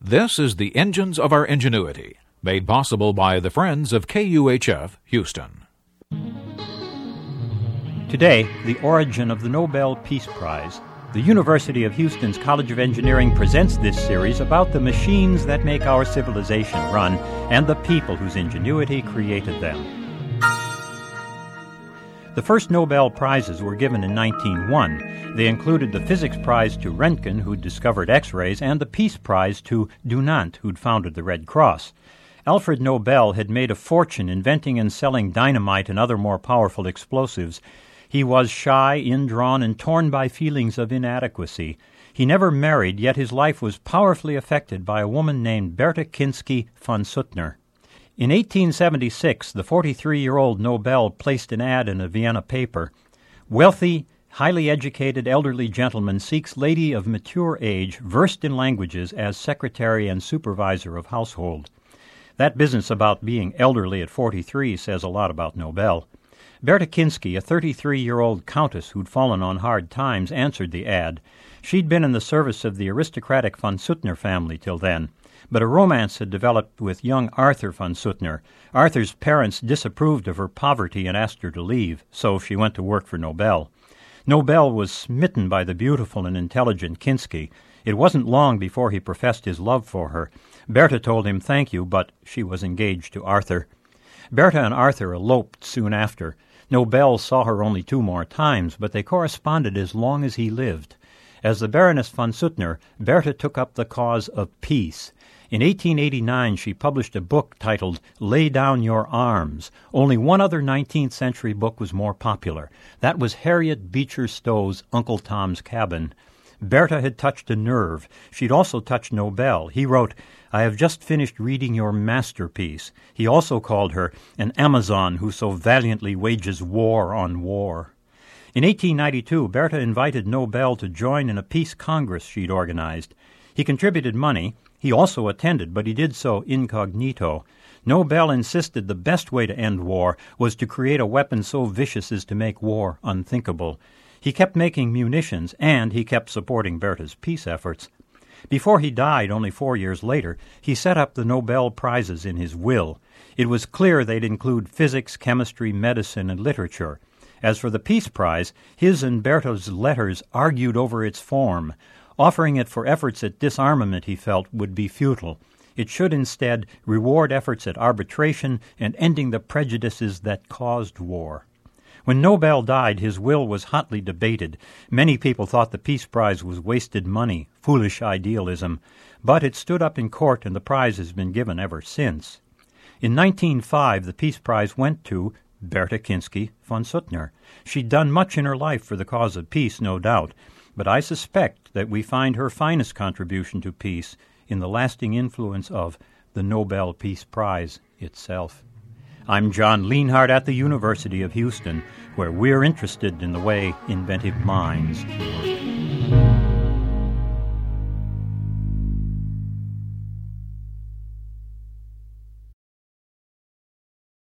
This is the Engines of Our Ingenuity, made possible by the friends of KUHF Houston. Today, the origin of the Nobel Peace Prize. The University of Houston's College of Engineering presents this series about the machines that make our civilization run and the people whose ingenuity created them. The first Nobel Prizes were given in 1901. They included the Physics Prize to Röntgen, who'd discovered X rays, and the Peace Prize to Dunant, who'd founded the Red Cross. Alfred Nobel had made a fortune inventing and selling dynamite and other more powerful explosives. He was shy, indrawn, and torn by feelings of inadequacy. He never married, yet his life was powerfully affected by a woman named Berta Kinsky von Suttner. In 1876, the 43 year old Nobel placed an ad in a Vienna paper Wealthy, highly educated elderly gentleman seeks lady of mature age, versed in languages, as secretary and supervisor of household. That business about being elderly at 43 says a lot about Nobel. Berta Kinsky, a 33 year old countess who'd fallen on hard times, answered the ad. She'd been in the service of the aristocratic von Suttner family till then. But a romance had developed with young Arthur von Suttner. Arthur's parents disapproved of her poverty and asked her to leave, so she went to work for Nobel. Nobel was smitten by the beautiful and intelligent Kinsky. It wasn't long before he professed his love for her. Berta told him thank you, but she was engaged to Arthur. Berta and Arthur eloped soon after. Nobel saw her only two more times, but they corresponded as long as he lived. As the Baroness von Suttner, Bertha took up the cause of peace. In 1889, she published a book titled Lay Down Your Arms. Only one other 19th century book was more popular. That was Harriet Beecher Stowe's Uncle Tom's Cabin. Berta had touched a nerve. She'd also touched Nobel. He wrote, I have just finished reading your masterpiece. He also called her an Amazon who so valiantly wages war on war. In 1892, Berta invited Nobel to join in a peace congress she'd organized. He contributed money, he also attended, but he did so incognito. Nobel insisted the best way to end war was to create a weapon so vicious as to make war unthinkable. He kept making munitions, and he kept supporting Berta's peace efforts. Before he died, only four years later, he set up the Nobel Prizes in his will. It was clear they'd include physics, chemistry, medicine, and literature. As for the Peace Prize, his and Berta's letters argued over its form. Offering it for efforts at disarmament, he felt, would be futile. It should instead reward efforts at arbitration and ending the prejudices that caused war. When Nobel died, his will was hotly debated. Many people thought the Peace Prize was wasted money, foolish idealism, but it stood up in court and the prize has been given ever since. In 1905, the Peace Prize went to Berta Kinsky von Suttner. She'd done much in her life for the cause of peace, no doubt, but I suspect that we find her finest contribution to peace in the lasting influence of the Nobel Peace Prize itself. I'm John Lienhard at the University of Houston, where we're interested in the way inventive minds work.